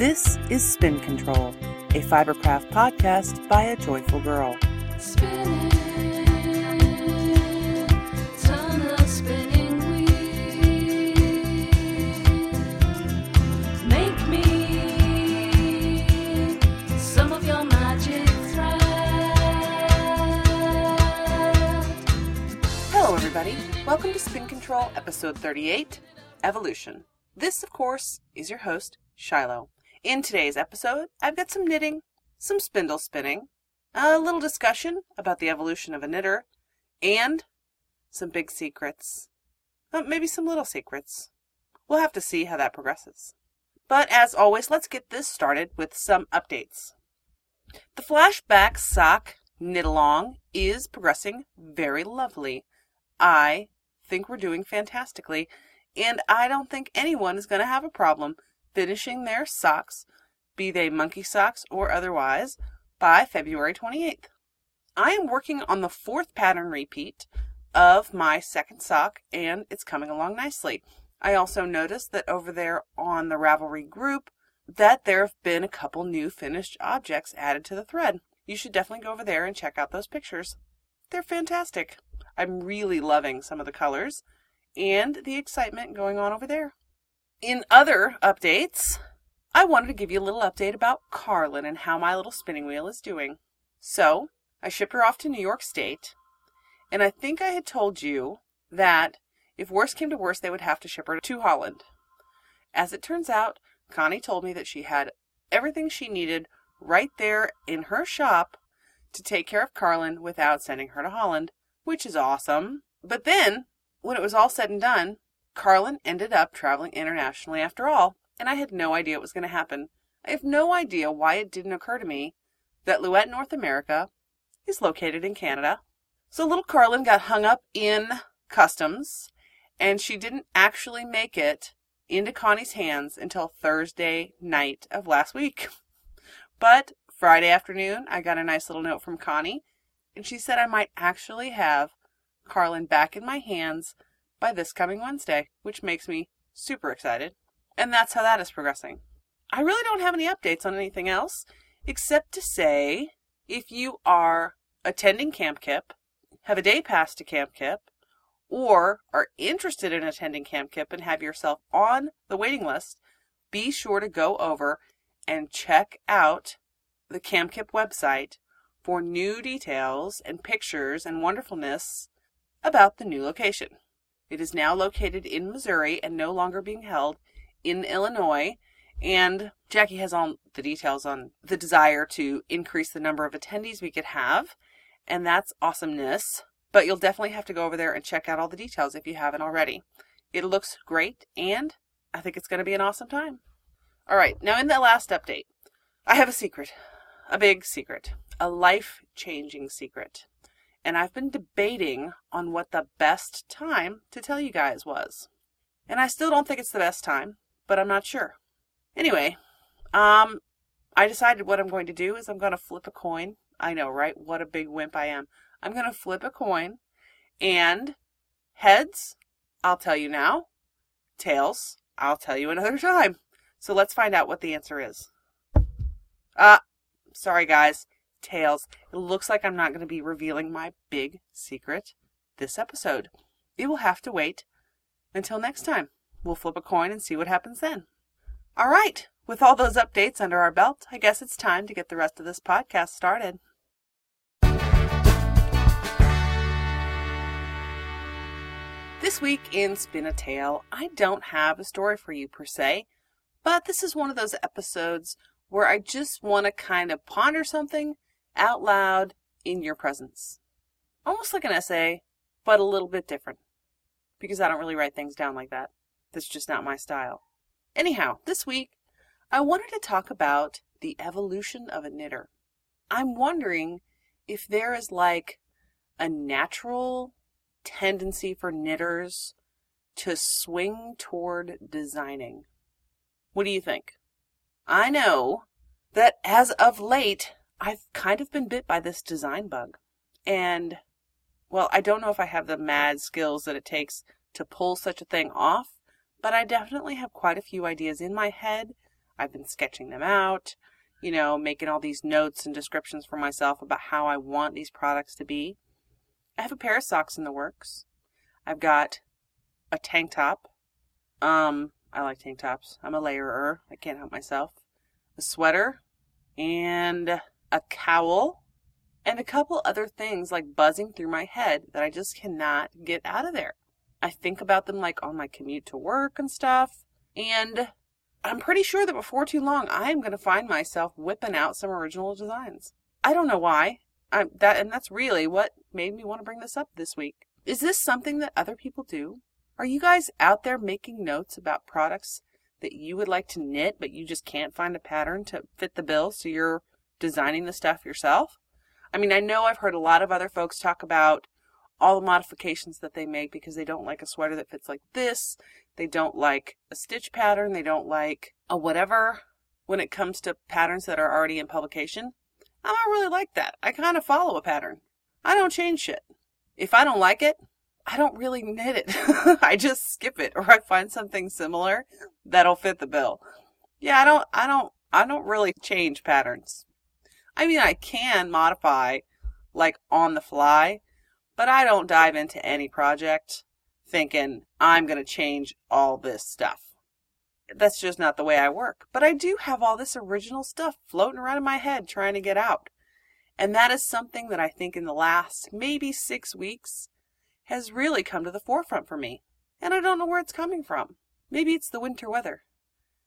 This is Spin Control, a Fibercraft podcast by a joyful girl. Spinning. Hello, everybody. Welcome to Spin Control, episode 38 Evolution. This, of course, is your host, Shiloh. In today's episode, I've got some knitting, some spindle spinning, a little discussion about the evolution of a knitter, and some big secrets. Uh, maybe some little secrets. We'll have to see how that progresses. But as always, let's get this started with some updates. The flashback sock knit along is progressing very lovely. I think we're doing fantastically, and I don't think anyone is going to have a problem finishing their socks, be they monkey socks or otherwise, by February 28th. I am working on the fourth pattern repeat of my second sock, and it's coming along nicely. I also noticed that over there on the Ravelry group that there have been a couple new finished objects added to the thread. You should definitely go over there and check out those pictures. They're fantastic. I'm really loving some of the colors and the excitement going on over there. In other updates, I wanted to give you a little update about Carlin and how my little spinning wheel is doing. So, I shipped her off to New York State, and I think I had told you that if worse came to worse, they would have to ship her to Holland. As it turns out, Connie told me that she had everything she needed right there in her shop to take care of Carlin without sending her to Holland, which is awesome. But then, when it was all said and done, Carlin ended up traveling internationally after all, and I had no idea it was going to happen. I have no idea why it didn't occur to me that Louet North America is located in Canada. So little Carlin got hung up in customs, and she didn't actually make it into Connie's hands until Thursday night of last week. But Friday afternoon, I got a nice little note from Connie, and she said I might actually have Carlin back in my hands by this coming Wednesday, which makes me super excited. And that's how that is progressing. I really don't have any updates on anything else, except to say if you are attending Camp Kip, have a day pass to Camp Kip, or are interested in attending Camp Kip and have yourself on the waiting list, be sure to go over and check out the Camp Kip website for new details and pictures and wonderfulness about the new location. It is now located in Missouri and no longer being held in Illinois. And Jackie has all the details on the desire to increase the number of attendees we could have. And that's awesomeness. But you'll definitely have to go over there and check out all the details if you haven't already. It looks great, and I think it's going to be an awesome time. All right, now in the last update, I have a secret, a big secret, a life changing secret. And I've been debating on what the best time to tell you guys was. And I still don't think it's the best time, but I'm not sure. Anyway, um, I decided what I'm going to do is I'm going to flip a coin. I know, right? What a big wimp I am. I'm going to flip a coin, and heads, I'll tell you now. Tails, I'll tell you another time. So let's find out what the answer is. Uh, sorry guys. Tails. It looks like I'm not going to be revealing my big secret this episode. You will have to wait until next time. We'll flip a coin and see what happens then. All right. With all those updates under our belt, I guess it's time to get the rest of this podcast started. This week in Spin a Tale, I don't have a story for you per se, but this is one of those episodes where I just want to kind of ponder something out loud in your presence. Almost like an essay, but a little bit different. Because I don't really write things down like that. That's just not my style. Anyhow, this week, I wanted to talk about the evolution of a knitter. I'm wondering if there is like a natural tendency for knitters to swing toward designing. What do you think? I know that as of late, I've kind of been bit by this design bug. And, well, I don't know if I have the mad skills that it takes to pull such a thing off, but I definitely have quite a few ideas in my head. I've been sketching them out, you know, making all these notes and descriptions for myself about how I want these products to be. I have a pair of socks in the works. I've got a tank top. Um, I like tank tops. I'm a layerer. I can't help myself. A sweater and a cowl and a couple other things like buzzing through my head that I just cannot get out of there. I think about them like on my commute to work and stuff. And I'm pretty sure that before too long, I'm going to find myself whipping out some original designs. I don't know why. I'm that, and that's really what made me want to bring this up this week. Is this something that other people do? Are you guys out there making notes about products that you would like to knit, but you just can't find a pattern to fit the bill, so you're designing the stuff yourself? I mean, I know I've heard a lot of other folks talk about all the modifications that they make because they don't like a sweater that fits like this. They don't like a stitch pattern. They don't like a whatever when it comes to patterns that are already in publication. I don't really like that. I kind of follow a pattern. I don't change shit. If I don't like it, I don't really knit it. I just skip it or I find something similar that'll fit the bill. Yeah, I don't I don't I don't really change patterns. I mean, I can modify like on the fly, but I don't dive into any project thinking I'm going to change all this stuff. That's just not the way I work. But I do have all this original stuff floating around in my head trying to get out. And that is something that I think in the last maybe six weeks has really come to the forefront for me. And I don't know where it's coming from. Maybe it's the winter weather.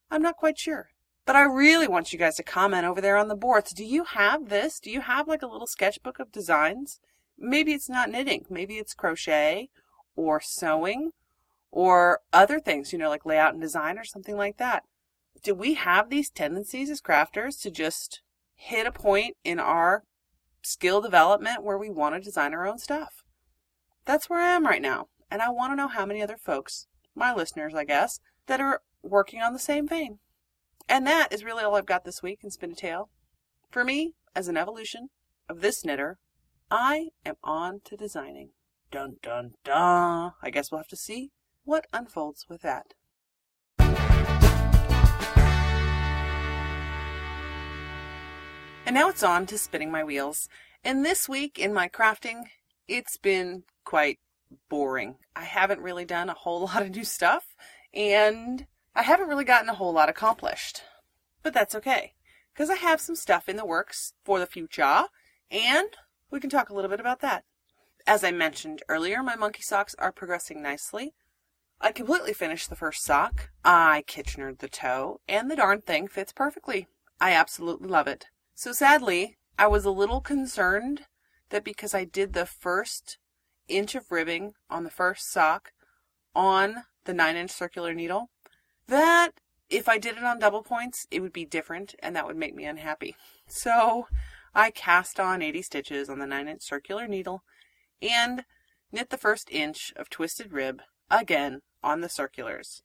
I'm not quite sure. But I really want you guys to comment over there on the boards. Do you have this? Do you have like a little sketchbook of designs? Maybe it's not knitting. Maybe it's crochet or sewing or other things, you know, like layout and design or something like that. Do we have these tendencies as crafters to just hit a point in our skill development where we want to design our own stuff? That's where I am right now. And I want to know how many other folks, my listeners, I guess, that are working on the same vein. And that is really all I've got this week in Spin a Tale. For me, as an evolution of this knitter, I am on to designing. Dun dun dun. I guess we'll have to see what unfolds with that. And now it's on to spinning my wheels. And this week in my crafting, it's been quite boring. I haven't really done a whole lot of new stuff, and I haven't really gotten a whole lot accomplished. But that's okay, because I have some stuff in the works for the future, and we can talk a little bit about that. As I mentioned earlier, my monkey socks are progressing nicely. I completely finished the first sock. I Kitchenered the toe, and the darn thing fits perfectly. I absolutely love it. So sadly, I was a little concerned that because I did the first inch of ribbing on the first sock on the 9 inch circular needle, that if I did it on double points, it would be different and that would make me unhappy. So I cast on 80 stitches on the 9 inch circular needle and knit the first inch of twisted rib again on the circulars.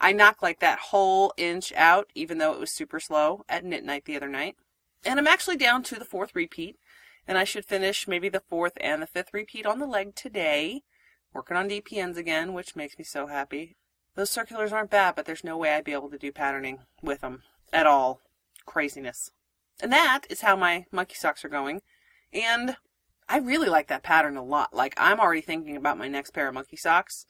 I knocked like that whole inch out, even though it was super slow at knit night the other night. And I'm actually down to the fourth repeat, and I should finish maybe the fourth and the fifth repeat on the leg today. Working on DPNs again, which makes me so happy. Those circulars aren't bad, but there's no way I'd be able to do patterning with them at all. Craziness. And that is how my monkey socks are going. And I really like that pattern a lot. Like, I'm already thinking about my next pair of monkey socks.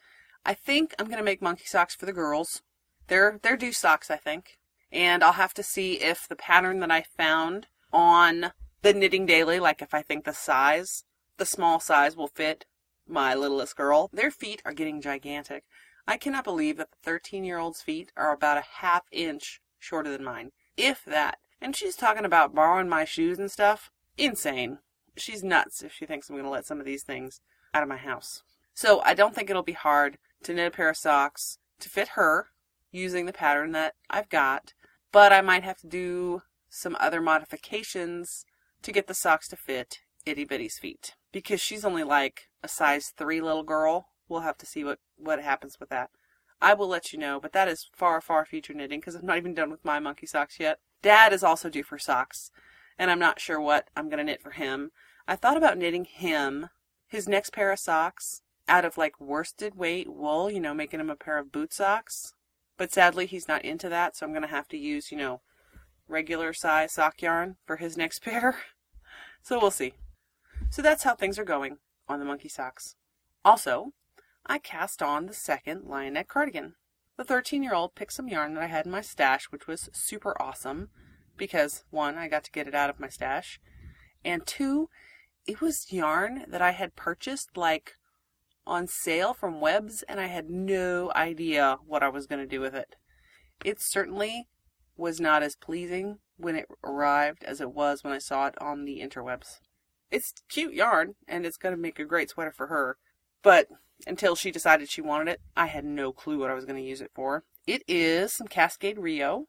I think I'm going to make monkey socks for the girls. They're, they're due socks, I think. And I'll have to see if the pattern that I found on the Knitting Daily, like if I think the size, the small size will fit my littlest girl. Their feet are getting gigantic. I cannot believe that the 13 year old's feet are about a half inch shorter than mine. If that. And she's talking about borrowing my shoes and stuff. Insane. She's nuts if she thinks I'm going to let some of these things out of my house. So I don't think it'll be hard to knit a pair of socks to fit her using the pattern that I've got, but I might have to do some other modifications to get the socks to fit itty bitty's feet because she's only like a size three little girl. We'll have to see what, what happens with that. I will let you know, but that is far, far future knitting because I'm not even done with my monkey socks yet. Dad is also due for socks, and I'm not sure what I'm going to knit for him. I thought about knitting him his next pair of socks out of like worsted weight wool, you know, making him a pair of boot socks. But sadly, he's not into that, so I'm going to have to use, you know, regular size sock yarn for his next pair. So we'll see. So that's how things are going on the monkey socks. Also, I cast on the second lionette cardigan. The 13 year old picked some yarn that I had in my stash, which was super awesome because one, I got to get it out of my stash, and two, it was yarn that I had purchased like on sale from Webs and I had no idea what I was going to do with it. It certainly was not as pleasing when it arrived as it was when I saw it on the interwebs. It's cute yarn and it's going to make a great sweater for her, but until she decided she wanted it, I had no clue what I was going to use it for. It is some Cascade Rio,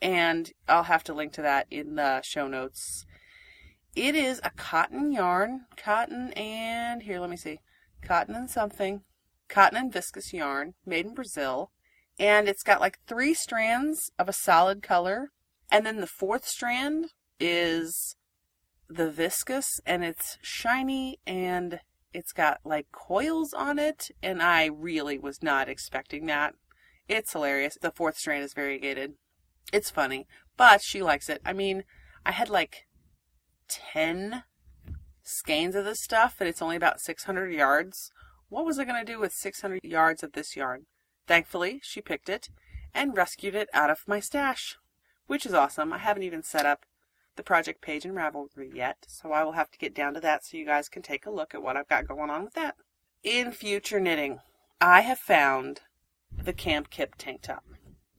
and I'll have to link to that in the show notes. It is a cotton yarn, cotton and here, let me see, cotton and something, cotton and viscose yarn made in Brazil, and it's got like three strands of a solid color, and then the fourth strand is the viscose and it's shiny and it's got like coils on it, and I really was not expecting that. It's hilarious. The fourth strand is variegated. It's funny, but she likes it. I mean, I had like 10 skeins of this stuff, and it's only about 600 yards. What was I going to do with 600 yards of this yarn? Thankfully, she picked it and rescued it out of my stash, which is awesome. I haven't even set up the project page in Ravelry yet, so I will have to get down to that so you guys can take a look at what I've got going on with that. In future knitting, I have found the Camp Kip tank top.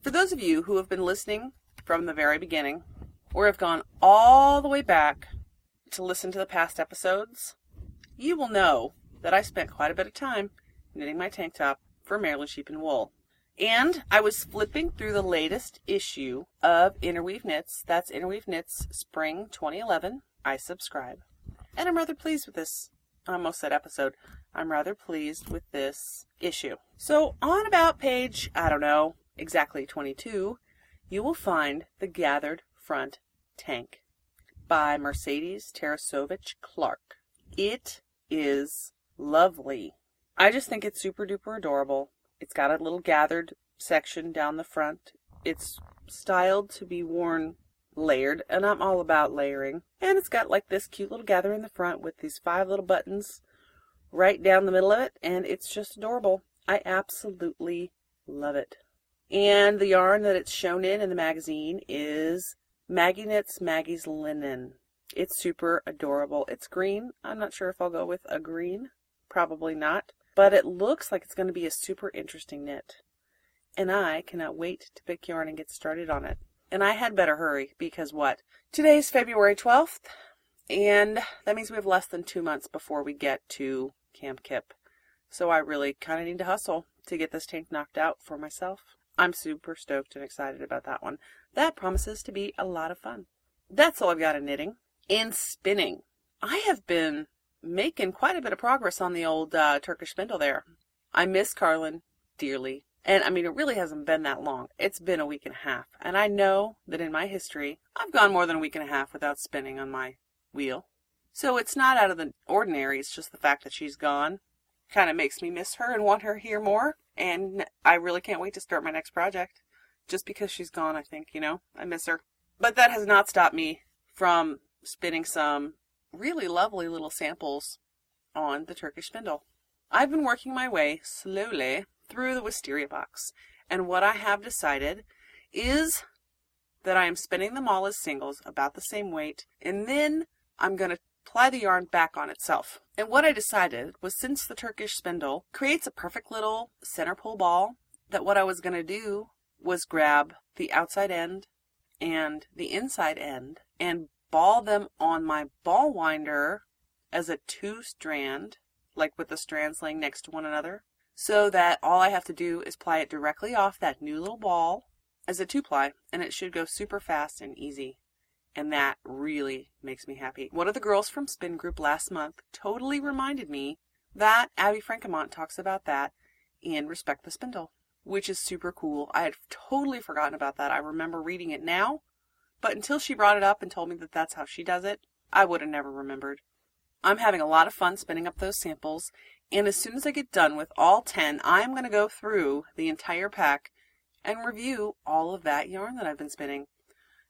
For those of you who have been listening from the very beginning, or have gone all the way back to listen to the past episodes, you will know that I spent quite a bit of time knitting my tank top for Maryland Sheep and Wool. And I was flipping through the latest issue of Interweave Knits. That's Interweave Knits Spring 2011. I subscribe. And I'm rather pleased with this. I almost said episode. I'm rather pleased with this issue. So, on about page, I don't know, exactly 22, you will find the Gathered Front Tank by Mercedes Tarasovich Clark. It is lovely. I just think it's super duper adorable. It's got a little gathered section down the front. It's styled to be worn layered, and I'm all about layering. And it's got like this cute little gather in the front with these five little buttons right down the middle of it, and it's just adorable. I absolutely love it. And the yarn that it's shown in in the magazine is Maggi Knits Maggi's Linen. It's super adorable. It's green. I'm not sure if I'll go with a green. Probably not. But it looks like it's going to be a super interesting knit. And I cannot wait to pick yarn and get started on it. And I had better hurry because what? Today's February 12th, and that means we have less than two months before we get to Camp Kip. So I really kind of need to hustle to get this tank knocked out for myself. I'm super stoked and excited about that one. That promises to be a lot of fun. That's all I've got in knitting. and spinning, I have been making quite a bit of progress on the old uh, Turkish spindle there. I miss Carlin dearly. And I mean, it really hasn't been that long. It's been a week and a half. And I know that in my history, I've gone more than a week and a half without spinning on my wheel. So it's not out of the ordinary. It's just the fact that she's gone. Kind of makes me miss her and want her here more. And I really can't wait to start my next project. Just because she's gone, I think, you know, I miss her. But that has not stopped me from spinning some really lovely little samples on the Turkish spindle. I've been working my way slowly through the wisteria box, and what I have decided is that I am spinning them all as singles, about the same weight, and then I'm going to ply the yarn back on itself. And what I decided was since the Turkish spindle creates a perfect little center pull ball, that what I was going to do was grab the outside end and the inside end and ball them on my ball winder as a two strand, like with the strands laying next to one another, so that all I have to do is ply it directly off that new little ball as a two ply, and it should go super fast and easy. And that really makes me happy. One of the girls from Spin Group last month totally reminded me that Abby Franquemont talks about that in Respect the Spindle, which is super cool. I had totally forgotten about that. I remember reading it now, but until she brought it up and told me that that's how she does it, I would have never remembered. I'm having a lot of fun spinning up those samples, and as soon as I get done with all 10, I'm going to go through the entire pack and review all of that yarn that I've been spinning.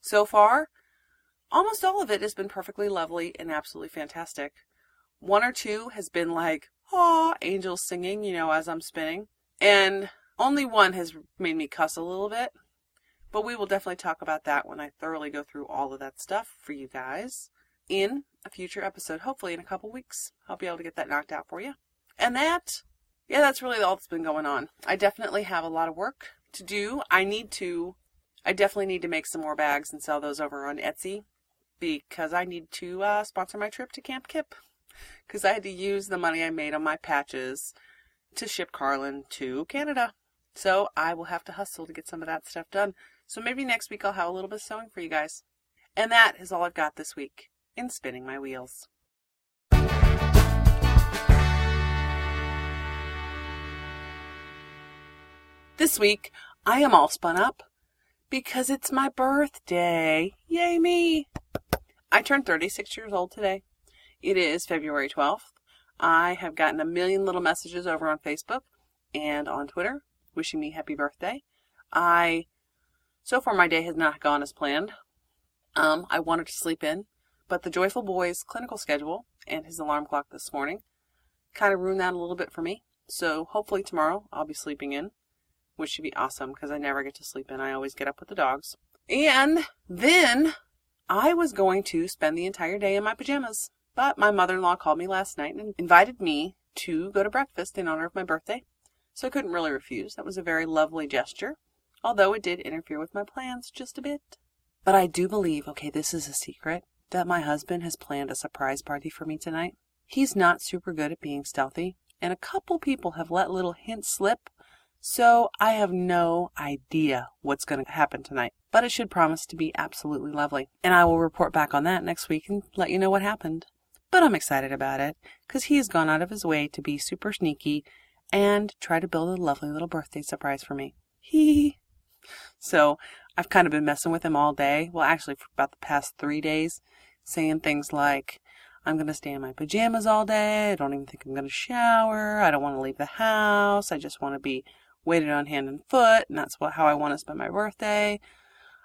So far, almost all of it has been perfectly lovely and absolutely fantastic. One or two has been like, aw, angels singing, you know, as I'm spinning. And only one has made me cuss a little bit. But we will definitely talk about that when I thoroughly go through all of that stuff for you guys in a future episode, hopefully in a couple weeks. I'll be able to get that knocked out for you. And that, yeah, that's really all that's been going on. I definitely have a lot of work to do. I need to, I definitely need to make some more bags and sell those over on Etsy because I need to uh, sponsor my trip to Camp Kip because I had to use the money I made on my patches to ship Carlin to Canada. So I will have to hustle to get some of that stuff done. So maybe next week I'll have a little bit of sewing for you guys. And that is all I've got this week in spinning my wheels. This week I am all spun up because it's my birthday. Yay me! I turned 36 years old today. It is February 12th. I have gotten a million little messages over on Facebook and on Twitter wishing me happy birthday. I so far my day has not gone as planned. Um, I wanted to sleep in, but the Joyful Boy's clinical schedule and his alarm clock this morning kind of ruined that a little bit for me. So hopefully tomorrow I'll be sleeping in, which should be awesome because I never get to sleep in. I always get up with the dogs. And then I was going to spend the entire day in my pajamas. But my mother in law called me last night and invited me to go to breakfast in honor of my birthday. So I couldn't really refuse. That was a very lovely gesture, although it did interfere with my plans just a bit. But I do believe, okay, this is a secret, that my husband has planned a surprise party for me tonight. He's not super good at being stealthy, and a couple people have let little hints slip, so I have no idea what's going to happen tonight. But it should promise to be absolutely lovely. And I will report back on that next week and let you know what happened. But I'm excited about it, because he has gone out of his way to be super sneaky and try to build a lovely little birthday surprise for me. Hee. So I've kind of been messing with him all day. Well, actually, for about the past three days, saying things like, I'm going to stay in my pajamas all day. I don't even think I'm going to shower. I don't want to leave the house. I just want to be waited on hand and foot. And that's what, how I want to spend my birthday.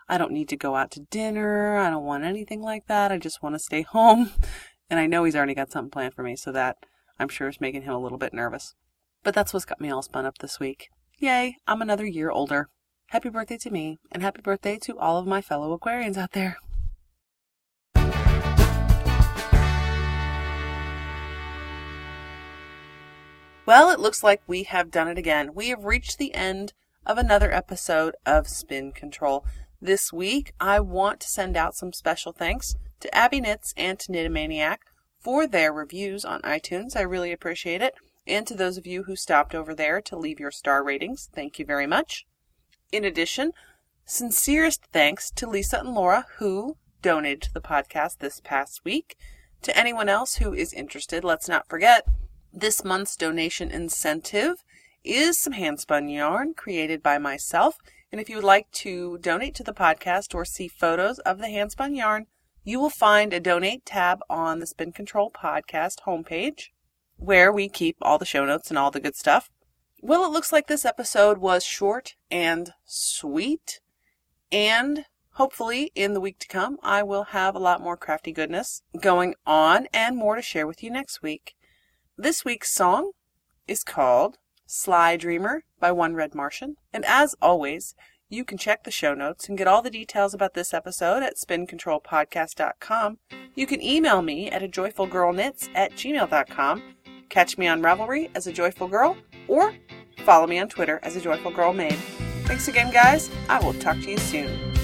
I don't need to go out to dinner. I don't want anything like that. I just want to stay home. And I know he's already got something planned for me, so that I'm sure is making him a little bit nervous. But that's what's got me all spun up this week. Yay, I'm another year older. Happy birthday to me, and happy birthday to all of my fellow Aquarians out there. Well, it looks like we have done it again. We have reached the end of another episode of Spin Control. This week, I want to send out some special thanks to Abby Knits and to for their reviews on iTunes. I really appreciate it. And to those of you who stopped over there to leave your star ratings, thank you very much. In addition, sincerest thanks to Lisa and Laura who donated to the podcast this past week. To anyone else who is interested, let's not forget this month's donation incentive is some handspun yarn created by myself. And if you would like to donate to the podcast or see photos of the handspun yarn, you will find a donate tab on the Spin Control podcast homepage where we keep all the show notes and all the good stuff. Well, it looks like this episode was short and sweet. And hopefully, in the week to come, I will have a lot more crafty goodness going on and more to share with you next week. This week's song is called Sly Dreamer by One Red Martian. And as always, you can check the show notes and get all the details about this episode at spincontrolpodcast.com. You can email me at a joyfulgirlknits at gmail.com. Catch me on Ravelry as a joyful girl or follow me on Twitter as a joyful girl maid. Thanks again, guys. I will talk to you soon.